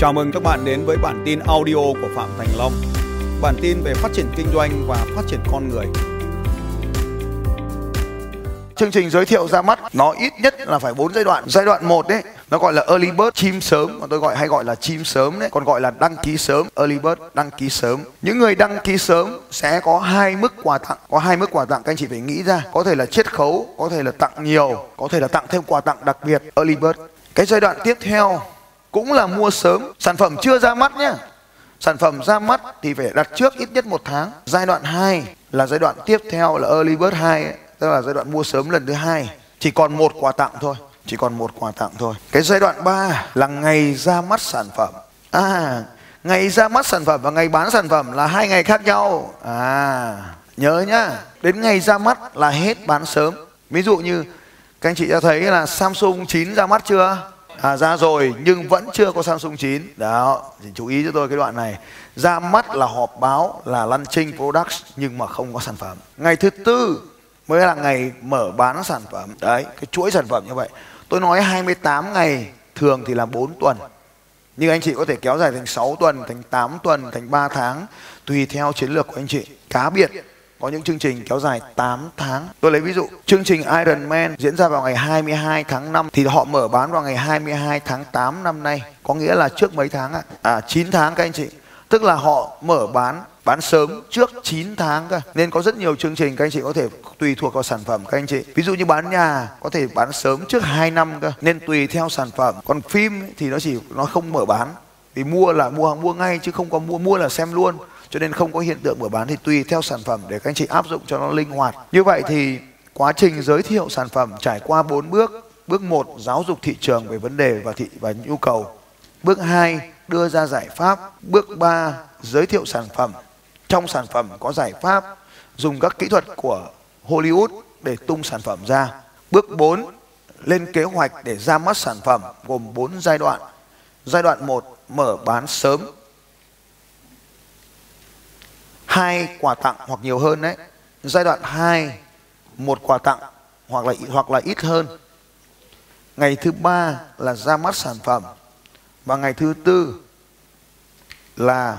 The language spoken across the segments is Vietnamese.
Chào mừng các bạn đến với bản tin audio của Phạm Thành Long. Bản tin về phát triển kinh doanh và phát triển con người. Chương trình giới thiệu ra mắt, nó ít nhất là phải 4 giai đoạn. Giai đoạn 1 đấy nó gọi là early bird, chim sớm, mà tôi gọi hay gọi là chim sớm đấy, còn gọi là đăng ký sớm, early bird, đăng ký sớm những người đăng ký sớm sẽ có hai mức quà tặng, có hai mức quà tặng, các anh chị phải nghĩ ra có thể là chiết khấu, có thể là tặng nhiều, có thể là tặng thêm quà tặng đặc biệt, early bird cái giai đoạn tiếp theo cũng là mua sớm. Sản phẩm chưa ra mắt nhé sản phẩm ra mắt thì phải đặt trước ít nhất một tháng. Giai đoạn 2 là giai đoạn tiếp theo là early bird 2 tức là giai đoạn mua sớm lần thứ hai. Chỉ còn một quà tặng thôi. Chỉ còn một quà tặng thôi. Cái giai đoạn 3 là ngày ra mắt sản phẩm. À ngày ra mắt sản phẩm và ngày bán sản phẩm là hai ngày khác nhau. À nhớ nhá. Đến ngày ra mắt là hết bán sớm. Ví dụ như các anh chị đã thấy là Samsung 9 ra mắt chưa? À, ra rồi nhưng vẫn chưa có Samsung 9 đó thì chú ý cho tôi cái đoạn này. Ra mắt là họp báo là lăn trinh products nhưng mà không có sản phẩm. Ngày thứ tư mới là ngày mở bán sản phẩm. Đấy cái chuỗi sản phẩm như vậy. Tôi nói 28 ngày thường thì là 4 tuần. Nhưng anh chị có thể kéo dài thành 6 tuần thành 8 tuần thành 3 tháng tùy theo chiến lược của anh chị. Cá biệt có những chương trình kéo dài 8 tháng. Tôi lấy ví dụ, chương trình Iron Man diễn ra vào ngày 22 tháng 5 thì họ mở bán vào ngày 22 tháng 8 năm nay. Có nghĩa là trước mấy tháng ạ? À? à 9 tháng các anh chị. Tức là họ mở bán bán sớm trước 9 tháng cơ. Nên có rất nhiều chương trình các anh chị có thể tùy thuộc vào sản phẩm các anh chị. Ví dụ như bán nhà có thể bán sớm trước 2 năm cơ. Nên tùy theo sản phẩm. Còn phim thì nó chỉ nó không mở bán. Vì mua là mua mua ngay chứ không có mua mua là xem luôn cho nên không có hiện tượng mở bán thì tùy theo sản phẩm để các anh chị áp dụng cho nó linh hoạt. Như vậy thì quá trình giới thiệu sản phẩm trải qua 4 bước. Bước 1 giáo dục thị trường về vấn đề và thị và nhu cầu. Bước 2 đưa ra giải pháp. Bước 3 giới thiệu sản phẩm. Trong sản phẩm có giải pháp, dùng các kỹ thuật của Hollywood để tung sản phẩm ra. Bước 4 lên kế hoạch để ra mắt sản phẩm gồm 4 giai đoạn. Giai đoạn 1 mở bán sớm hai quà tặng hoặc nhiều hơn đấy. Giai đoạn 2 một quà tặng hoặc là hoặc là ít hơn. Ngày thứ ba là ra mắt sản phẩm và ngày thứ tư là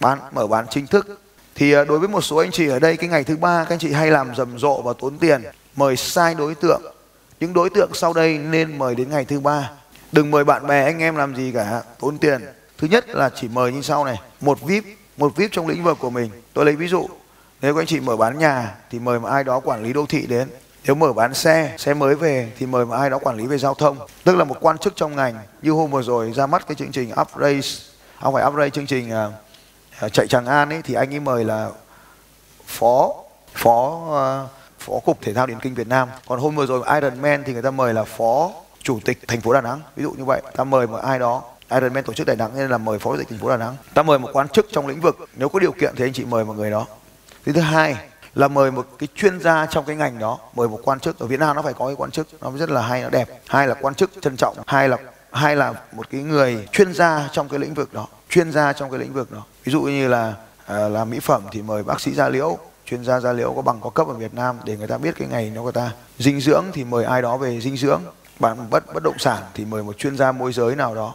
bán, mở bán chính thức. Thì à, đối với một số anh chị ở đây, cái ngày thứ ba các anh chị hay làm rầm rộ và tốn tiền, mời sai đối tượng. Những đối tượng sau đây nên mời đến ngày thứ ba. Đừng mời bạn bè, anh em làm gì cả, tốn tiền. Thứ nhất là chỉ mời như sau này, một vip một vip trong lĩnh vực của mình. Tôi lấy ví dụ nếu các anh chị mở bán nhà thì mời một ai đó quản lý đô thị đến. Nếu mở bán xe xe mới về thì mời một ai đó quản lý về giao thông. Tức là một quan chức trong ngành. Như hôm vừa rồi ra mắt cái chương trình up race à, không phải up race chương trình uh, chạy tràng an ấy thì anh ấy mời là phó phó uh, phó cục thể thao điền kinh Việt Nam. Còn hôm vừa rồi Iron Man thì người ta mời là phó chủ tịch thành phố Đà Nẵng. Ví dụ như vậy. Ta mời một ai đó Ironman tổ chức Đà Nẵng nên là mời phó chủ tịch thành phố Đà Nẵng. Ta mời một quan chức trong lĩnh vực, nếu có điều kiện thì anh chị mời một người đó. Thứ thứ hai là mời một cái chuyên gia trong cái ngành đó, mời một quan chức ở Việt Nam nó phải có cái quan chức, nó rất là hay nó đẹp. Hai là quan chức trân trọng, hai là hai là một cái người chuyên gia trong cái lĩnh vực đó, chuyên gia trong cái lĩnh vực đó. Ví dụ như là à, làm mỹ phẩm thì mời bác sĩ da liễu, chuyên gia da liễu có bằng có cấp ở Việt Nam để người ta biết cái ngày nó người ta. Dinh dưỡng thì mời ai đó về dinh dưỡng, bạn bất bất động sản thì mời một chuyên gia môi giới nào đó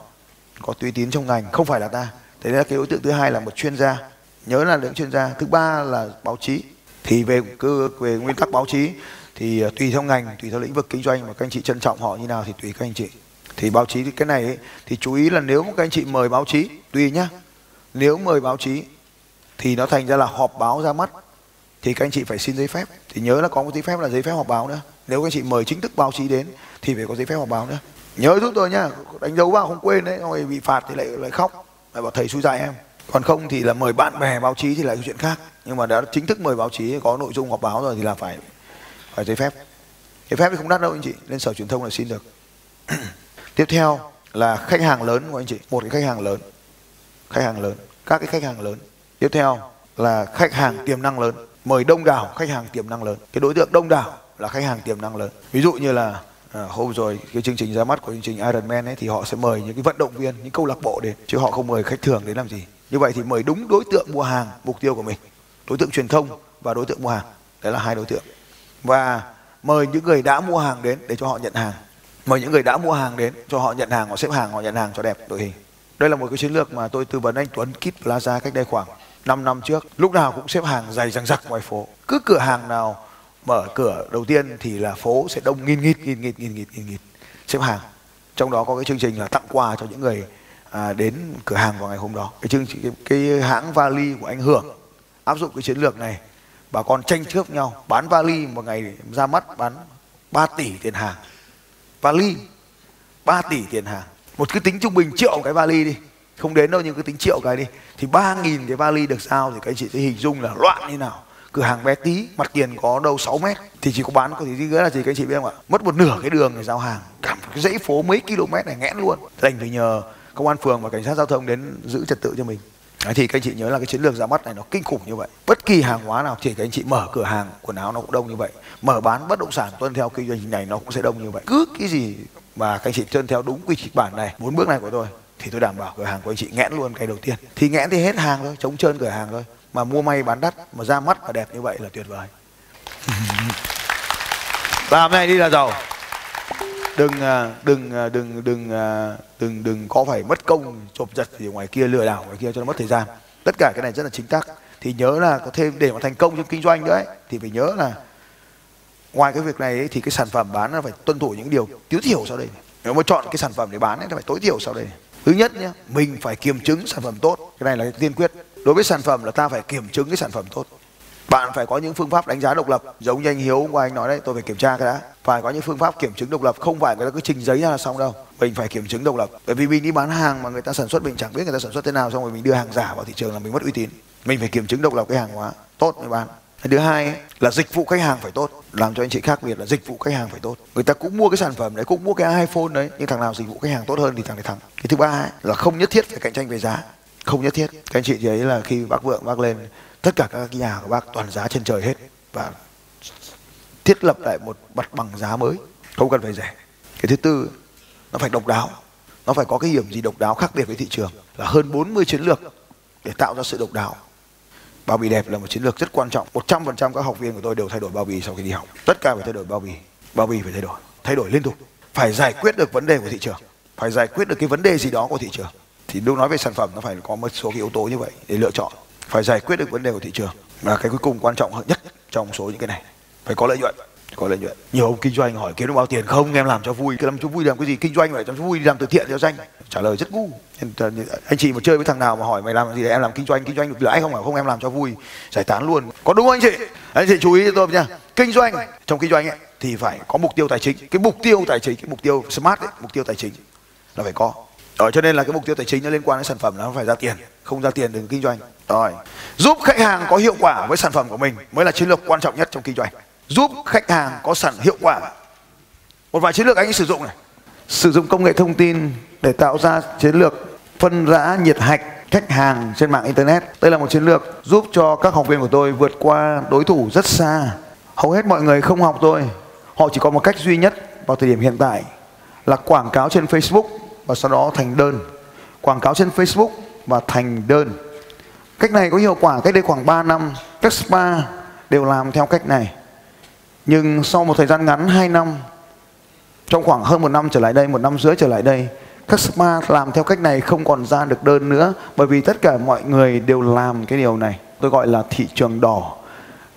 có uy tín trong ngành không phải là ta. Thế nên là cái đối tượng thứ hai là một chuyên gia. Nhớ là những chuyên gia. Thứ ba là báo chí. Thì về cơ về nguyên tắc báo chí thì ờ, tùy theo ngành tùy theo lĩnh vực kinh doanh mà các anh chị trân trọng họ như nào thì tùy các anh chị. Thì báo chí cái này ấy, thì chú ý là nếu các anh chị mời báo chí tùy nhá. Nếu mời báo chí thì nó thành ra là họp báo ra mắt thì các anh chị phải xin giấy phép. Thì nhớ là có một giấy phép là giấy phép họp báo nữa. Nếu các anh chị mời chính thức báo chí đến thì phải có giấy phép họp báo nữa nhớ giúp tôi nhá, đánh dấu vào không quên đấy rồi bị phạt thì lại lại khóc. Lại bảo, thầy xui dạy em. Còn không thì là mời bạn bè báo chí thì lại chuyện khác. Nhưng mà đã chính thức mời báo chí, có nội dung họp báo rồi thì là phải phải giấy phép. Giấy phép thì không đắt đâu anh chị, lên sở truyền thông là xin được. Tiếp theo là khách hàng lớn của anh chị, một cái khách hàng lớn, khách hàng lớn, các cái khách hàng lớn. Tiếp theo là khách hàng tiềm năng lớn, mời đông đảo khách hàng tiềm năng lớn. Cái đối tượng đông đảo là khách hàng tiềm năng lớn. Ví dụ như là à, hôm rồi cái chương trình ra mắt của chương trình Iron Man ấy thì họ sẽ mời những cái vận động viên những câu lạc bộ đến chứ họ không mời khách thường đến làm gì. Như vậy thì mời đúng đối tượng mua hàng mục tiêu của mình đối tượng truyền thông và đối tượng mua hàng. Đấy là hai đối tượng. Và mời những người đã mua hàng đến để cho họ nhận hàng. Mời những người đã mua hàng đến cho họ nhận hàng họ xếp hàng họ nhận hàng cho đẹp đội hình. Đây là một cái chiến lược mà tôi tư vấn anh Tuấn Kit Plaza cách đây khoảng 5 năm trước. Lúc nào cũng xếp hàng dày dằng dặc ngoài phố. Cứ cửa hàng nào mở cửa đầu tiên thì là phố sẽ đông nghìn nghịt nghìn nghịt nghìn nghịt nghìn nghịt xếp hàng. Trong đó có cái chương trình là tặng quà cho những người à, đến cửa hàng vào ngày hôm đó. Cái chương trình cái, cái hãng vali của anh Hưởng áp dụng cái chiến lược này. Bà con tranh trước nhau bán vali một ngày ra mắt bán 3 tỷ tiền hàng. Vali 3 tỷ tiền hàng. Một cái tính trung bình triệu cái vali đi. Không đến đâu nhưng cứ tính triệu cái đi. Thì ba nghìn cái vali được sao thì các anh chị sẽ hình dung là loạn như nào cửa hàng bé tí mặt tiền có đâu 6 mét. Thì chỉ có bán có thể gì nghĩa là gì các anh chị biết không ạ? Mất một nửa cái đường để giao hàng. Cả một cái dãy phố mấy km này nghẽn luôn. Đành phải nhờ công an phường và cảnh sát giao thông đến giữ trật tự cho mình. Đấy, thì các anh chị nhớ là cái chiến lược ra mắt này nó kinh khủng như vậy. Bất kỳ hàng hóa nào thì các anh chị mở cửa hàng quần áo nó cũng đông như vậy. Mở bán bất động sản tuân theo kinh doanh này nó cũng sẽ đông như vậy. Cứ cái gì mà các anh chị tuân theo đúng quy trình bản này bốn bước này của tôi thì tôi đảm bảo cửa hàng của anh chị nghẽn luôn cái đầu tiên. Thì nghẽn thì hết hàng thôi chống trơn cửa hàng thôi mà mua may bán đắt mà ra mắt và đẹp như vậy là tuyệt vời. Làm này đi là giàu. Đừng à, đừng à, đừng đừng à, đừng đừng có phải mất công chộp giật gì ngoài kia lừa đảo ngoài kia cho nó mất thời gian. Tất cả cái này rất là chính xác. Thì nhớ là có thêm để mà thành công trong kinh doanh nữa ấy, thì phải nhớ là ngoài cái việc này ấy, thì cái sản phẩm bán nó phải tuân thủ những điều tối thiểu sau đây nếu mà chọn cái sản phẩm để bán ấy, nó phải tối thiểu sau đây thứ nhất nhé mình phải kiểm chứng sản phẩm tốt. Cái này là tiên quyết đối với sản phẩm là ta phải kiểm chứng cái sản phẩm tốt. Bạn phải có những phương pháp đánh giá độc lập. Giống như anh hiếu hôm qua anh nói đấy tôi phải kiểm tra cái đã. Phải có những phương pháp kiểm chứng độc lập không phải người ta cứ trình giấy ra là xong đâu. Mình phải kiểm chứng độc lập. Bởi vì mình đi bán hàng mà người ta sản xuất mình chẳng biết người ta sản xuất thế nào xong rồi mình đưa hàng giả vào thị trường là mình mất uy tín. Mình phải kiểm chứng độc lập cái hàng hóa tốt mới bán. Thứ hai ấy, là dịch vụ khách hàng phải tốt. Làm cho anh chị khác biệt là dịch vụ khách hàng phải tốt. Người ta cũng mua cái sản phẩm đấy cũng mua cái iphone đấy nhưng thằng nào dịch vụ khách hàng tốt hơn thì thằng này thắng. Cái thứ ba ấy, là không nhất thiết phải cạnh tranh về giá không nhất thiết. Các anh chị thấy là khi bác vượng, bác lên, tất cả các nhà của bác toàn giá trên trời hết và thiết lập lại một mặt bằng giá mới. Không cần phải rẻ. Cái thứ tư, nó phải độc đáo. Nó phải có cái điểm gì độc đáo khác biệt với thị trường là hơn 40 chiến lược để tạo ra sự độc đáo. Bao bì đẹp là một chiến lược rất quan trọng. 100% các học viên của tôi đều thay đổi bao bì sau khi đi học. Tất cả phải thay đổi bao bì. Bao bì phải thay đổi. Thay đổi liên tục. Phải giải quyết được vấn đề của thị trường. Phải giải quyết được cái vấn đề gì đó của thị trường thì lúc nói về sản phẩm nó phải có một số cái yếu tố như vậy để lựa chọn phải giải quyết được vấn đề của thị trường. Và cái cuối cùng quan trọng nhất trong số những cái này phải có lợi nhuận có lợi nhuận. Nhiều ông kinh doanh hỏi kiếm được bao tiền không em làm cho vui. Cái làm cho vui làm cái gì? Kinh doanh vậy cho vui đi làm từ thiện theo danh. Trả lời rất ngu. Anh chị mà chơi với thằng nào mà hỏi mày làm gì để em làm kinh doanh kinh doanh được lãi không? À không em làm cho vui. Giải tán luôn. Có đúng không anh chị? Anh chị chú ý cho tôi nha. Kinh doanh trong kinh doanh ấy, thì phải có mục tiêu tài chính. Cái mục tiêu tài chính cái mục tiêu smart ấy, mục tiêu tài chính là phải có rồi cho nên là cái mục tiêu tài chính nó liên quan đến sản phẩm nó phải ra tiền, không ra tiền đừng kinh doanh. Rồi. Giúp khách hàng có hiệu quả với sản phẩm của mình mới là chiến lược quan trọng nhất trong kinh doanh. Giúp khách hàng có sản hiệu quả. Một vài chiến lược anh ấy sử dụng này. Sử dụng công nghệ thông tin để tạo ra chiến lược phân rã nhiệt hạch khách hàng trên mạng internet. Đây là một chiến lược giúp cho các học viên của tôi vượt qua đối thủ rất xa. Hầu hết mọi người không học tôi. Họ chỉ có một cách duy nhất vào thời điểm hiện tại là quảng cáo trên facebook và sau đó thành đơn. Quảng cáo trên facebook và thành đơn. Cách này có hiệu quả cách đây khoảng 3 năm. Các spa đều làm theo cách này. Nhưng sau một thời gian ngắn 2 năm, trong khoảng hơn một năm trở lại đây, một năm rưỡi trở lại đây, các spa làm theo cách này không còn ra được đơn nữa, bởi vì tất cả mọi người đều làm cái điều này. Tôi gọi là thị trường đỏ.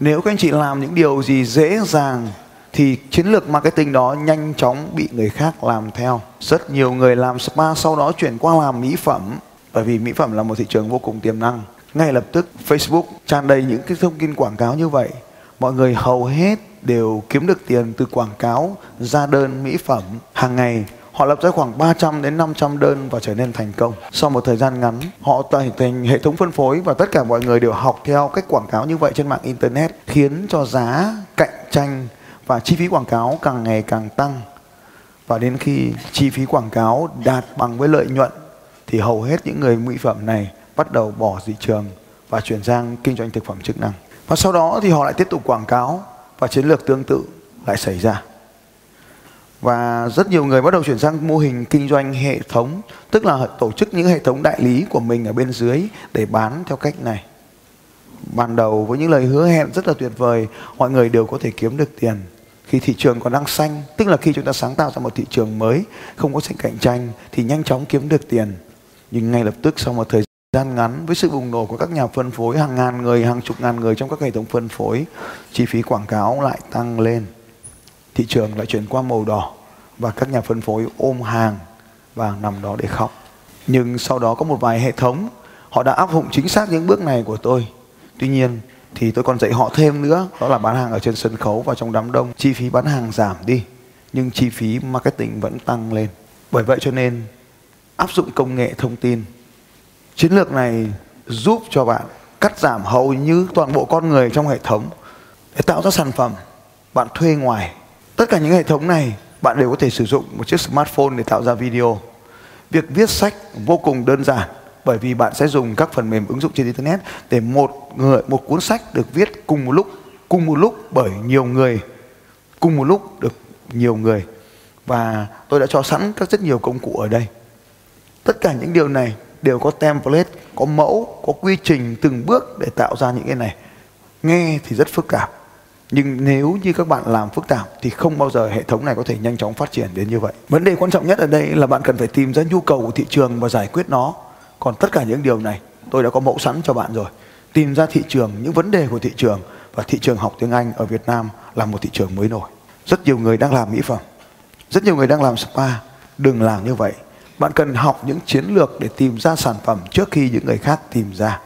Nếu các anh chị làm những điều gì dễ dàng thì chiến lược marketing đó nhanh chóng bị người khác làm theo. Rất nhiều người làm spa sau đó chuyển qua làm mỹ phẩm. Bởi vì mỹ phẩm là một thị trường vô cùng tiềm năng. Ngay lập tức facebook tràn đầy những cái thông tin quảng cáo như vậy. Mọi người hầu hết đều kiếm được tiền từ quảng cáo ra đơn mỹ phẩm. Hàng ngày họ lập ra khoảng 300 đến 500 đơn và trở nên thành công. Sau một thời gian ngắn, họ tạo thành hệ thống phân phối và tất cả mọi người đều học theo cách quảng cáo như vậy trên mạng internet khiến cho giá cạnh tranh và chi phí quảng cáo càng ngày càng tăng. Và đến khi chi phí quảng cáo đạt bằng với lợi nhuận thì hầu hết những người mỹ phẩm này bắt đầu bỏ thị trường và chuyển sang kinh doanh thực phẩm chức năng. Và sau đó thì họ lại tiếp tục quảng cáo và chiến lược tương tự lại xảy ra. Và rất nhiều người bắt đầu chuyển sang mô hình kinh doanh hệ thống, tức là tổ chức những hệ thống đại lý của mình ở bên dưới để bán theo cách này. Ban đầu với những lời hứa hẹn rất là tuyệt vời, mọi người đều có thể kiếm được tiền khi thị trường còn đang xanh, tức là khi chúng ta sáng tạo ra một thị trường mới, không có sự cạnh tranh, thì nhanh chóng kiếm được tiền. Nhưng ngay lập tức sau một thời gian ngắn, với sự bùng nổ của các nhà phân phối, hàng ngàn người, hàng chục ngàn người trong các hệ thống phân phối, chi phí quảng cáo lại tăng lên. Thị trường lại chuyển qua màu đỏ và các nhà phân phối ôm hàng và nằm đó để khóc. Nhưng sau đó có một vài hệ thống, họ đã áp dụng chính xác những bước này của tôi. Tuy nhiên thì tôi còn dạy họ thêm nữa, đó là bán hàng ở trên sân khấu và trong đám đông, chi phí bán hàng giảm đi, nhưng chi phí marketing vẫn tăng lên. Bởi vậy cho nên, áp dụng công nghệ thông tin, chiến lược này giúp cho bạn cắt giảm hầu như toàn bộ con người trong hệ thống để tạo ra sản phẩm bạn thuê ngoài. Tất cả những hệ thống này bạn đều có thể sử dụng một chiếc smartphone để tạo ra video. Việc viết sách vô cùng đơn giản bởi vì bạn sẽ dùng các phần mềm ứng dụng trên internet để một người, một cuốn sách được viết cùng một lúc, cùng một lúc bởi nhiều người, cùng một lúc được nhiều người. Và tôi đã cho sẵn các rất nhiều công cụ ở đây. Tất cả những điều này đều có template, có mẫu, có quy trình từng bước để tạo ra những cái này. Nghe thì rất phức tạp, nhưng nếu như các bạn làm phức tạp thì không bao giờ hệ thống này có thể nhanh chóng phát triển đến như vậy. Vấn đề quan trọng nhất ở đây là bạn cần phải tìm ra nhu cầu của thị trường và giải quyết nó còn tất cả những điều này, tôi đã có mẫu sẵn cho bạn rồi. Tìm ra thị trường, những vấn đề của thị trường, và thị trường học tiếng Anh ở Việt Nam là một thị trường mới nổi. Rất nhiều người đang làm mỹ phẩm, rất nhiều người đang làm spa. Đừng làm như vậy. Bạn cần học những chiến lược để tìm ra sản phẩm trước khi những người khác tìm ra.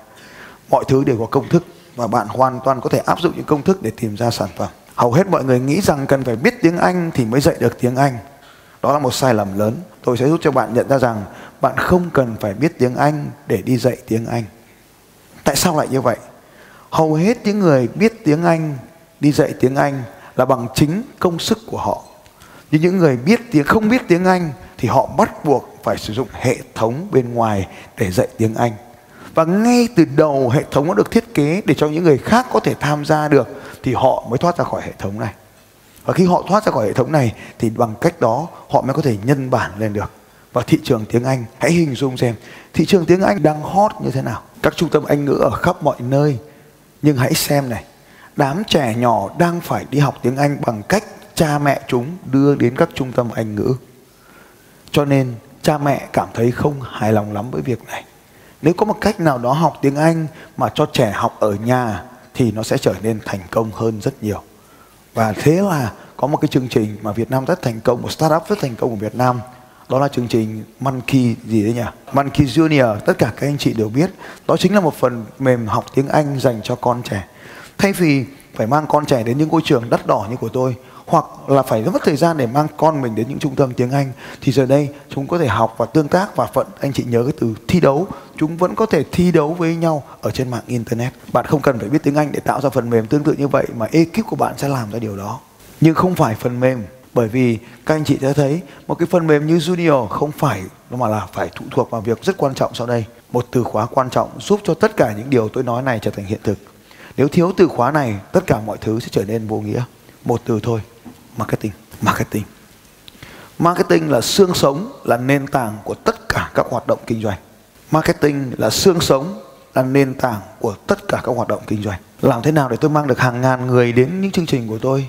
Mọi thứ đều có công thức, và bạn hoàn toàn có thể áp dụng những công thức để tìm ra sản phẩm. Hầu hết mọi người nghĩ rằng cần phải biết tiếng Anh thì mới dạy được tiếng Anh. Đó là một sai lầm lớn tôi sẽ giúp cho bạn nhận ra rằng bạn không cần phải biết tiếng Anh để đi dạy tiếng Anh. Tại sao lại như vậy? Hầu hết những người biết tiếng Anh, đi dạy tiếng Anh là bằng chính công sức của họ. Nhưng những người biết tiếng, không biết tiếng Anh thì họ bắt buộc phải sử dụng hệ thống bên ngoài để dạy tiếng Anh. Và ngay từ đầu hệ thống đã được thiết kế để cho những người khác có thể tham gia được thì họ mới thoát ra khỏi hệ thống này. Và khi họ thoát ra khỏi hệ thống này thì bằng cách đó họ mới có thể nhân bản lên được và thị trường tiếng Anh. Hãy hình dung xem thị trường tiếng Anh đang hot như thế nào. Các trung tâm Anh ngữ ở khắp mọi nơi. Nhưng hãy xem này, đám trẻ nhỏ đang phải đi học tiếng Anh bằng cách cha mẹ chúng đưa đến các trung tâm Anh ngữ. Cho nên cha mẹ cảm thấy không hài lòng lắm với việc này. Nếu có một cách nào đó học tiếng Anh mà cho trẻ học ở nhà thì nó sẽ trở nên thành công hơn rất nhiều. Và thế là có một cái chương trình mà Việt Nam rất thành công, một startup rất thành công của Việt Nam. Đó là chương trình Monkey gì đấy nhỉ? Monkey Junior tất cả các anh chị đều biết. Đó chính là một phần mềm học tiếng Anh dành cho con trẻ. Thay vì phải mang con trẻ đến những ngôi trường đắt đỏ như của tôi hoặc là phải mất thời gian để mang con mình đến những trung tâm tiếng Anh thì giờ đây chúng có thể học và tương tác và phận. Anh chị nhớ cái từ thi đấu chúng vẫn có thể thi đấu với nhau ở trên mạng internet. Bạn không cần phải biết tiếng Anh để tạo ra phần mềm tương tự như vậy mà ekip của bạn sẽ làm ra điều đó. Nhưng không phải phần mềm, bởi vì các anh chị sẽ thấy một cái phần mềm như Junior không phải, mà là phải phụ thuộc vào việc rất quan trọng sau đây. Một từ khóa quan trọng giúp cho tất cả những điều tôi nói này trở thành hiện thực. Nếu thiếu từ khóa này, tất cả mọi thứ sẽ trở nên vô nghĩa. Một từ thôi, marketing marketing. Marketing là xương sống, là nền tảng của tất cả các hoạt động kinh doanh marketing là xương sống, là nền tảng của tất cả các hoạt động kinh doanh. Làm thế nào để tôi mang được hàng ngàn người đến những chương trình của tôi?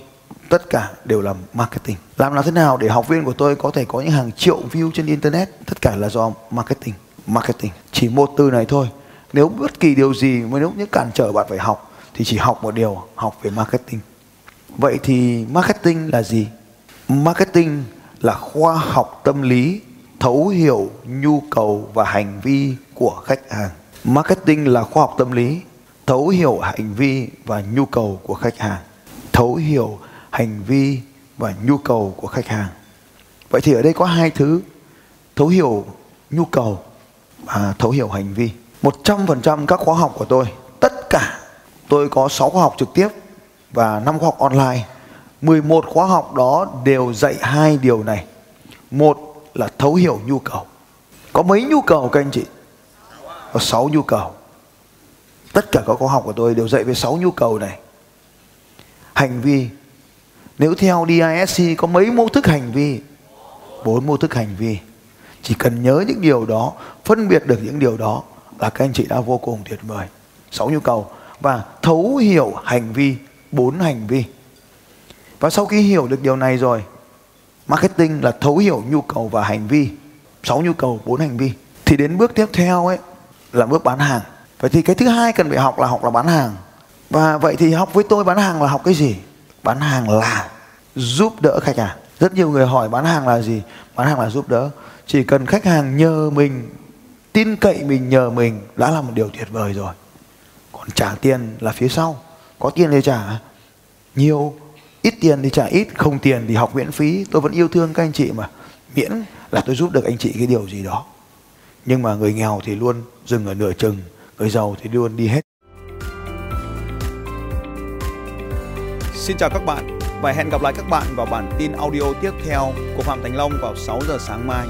Tất cả đều là marketing. Làm nào thế nào để học viên của tôi có thể có những hàng triệu view trên internet? Tất cả là do marketing. Marketing. Chỉ một từ này thôi. Nếu bất kỳ điều gì, mà nếu những cản trở bạn phải học, thì chỉ học một điều, học về marketing. Vậy thì marketing là gì? Marketing là khoa học tâm lý thấu hiểu nhu cầu và hành vi của khách hàng. Marketing là khoa học tâm lý, thấu hiểu hành vi và nhu cầu của khách hàng. Thấu hiểu hành vi và nhu cầu của khách hàng. Vậy thì ở đây có hai thứ, thấu hiểu nhu cầu và thấu hiểu hành vi. 100% các khóa học của tôi, tất cả tôi có 6 khóa học trực tiếp và 5 khóa học online. 11 khóa học đó đều dạy hai điều này. Một là thấu hiểu nhu cầu có mấy nhu cầu các anh chị có 6 nhu cầu tất cả các khóa học của tôi đều dạy về 6 nhu cầu này hành vi nếu theo DISC có mấy mô thức hành vi? Bốn mô thức hành vi. Chỉ cần nhớ những điều đó, phân biệt được những điều đó là các anh chị đã vô cùng tuyệt vời. Sáu nhu cầu và thấu hiểu hành vi, bốn hành vi. và sau khi hiểu được điều này rồi marketing là thấu hiểu nhu cầu và hành vi. Sáu nhu cầu, bốn hành vi. Thì đến bước tiếp theo ấy, là bước bán hàng. Vậy thì cái thứ hai cần phải học là học là bán hàng. Và vậy thì học với tôi bán hàng là học cái gì? Bán hàng là giúp đỡ khách hàng. Rất nhiều người hỏi bán hàng là gì? Bán hàng là giúp đỡ. Chỉ cần khách hàng nhờ mình, tin cậy mình, nhờ mình đã là một điều tuyệt vời rồi. Còn trả tiền là phía sau. Có tiền thì trả. Nhiều ít tiền thì trả ít, không tiền thì học miễn phí. Tôi vẫn yêu thương các anh chị mà. Miễn là tôi giúp được anh chị cái điều gì đó. Nhưng mà người nghèo thì luôn dừng ở nửa chừng, người giàu thì luôn đi hết. Xin chào các bạn và hẹn gặp lại các bạn vào bản tin audio tiếp theo của Phạm Thành Long vào 6 giờ sáng mai.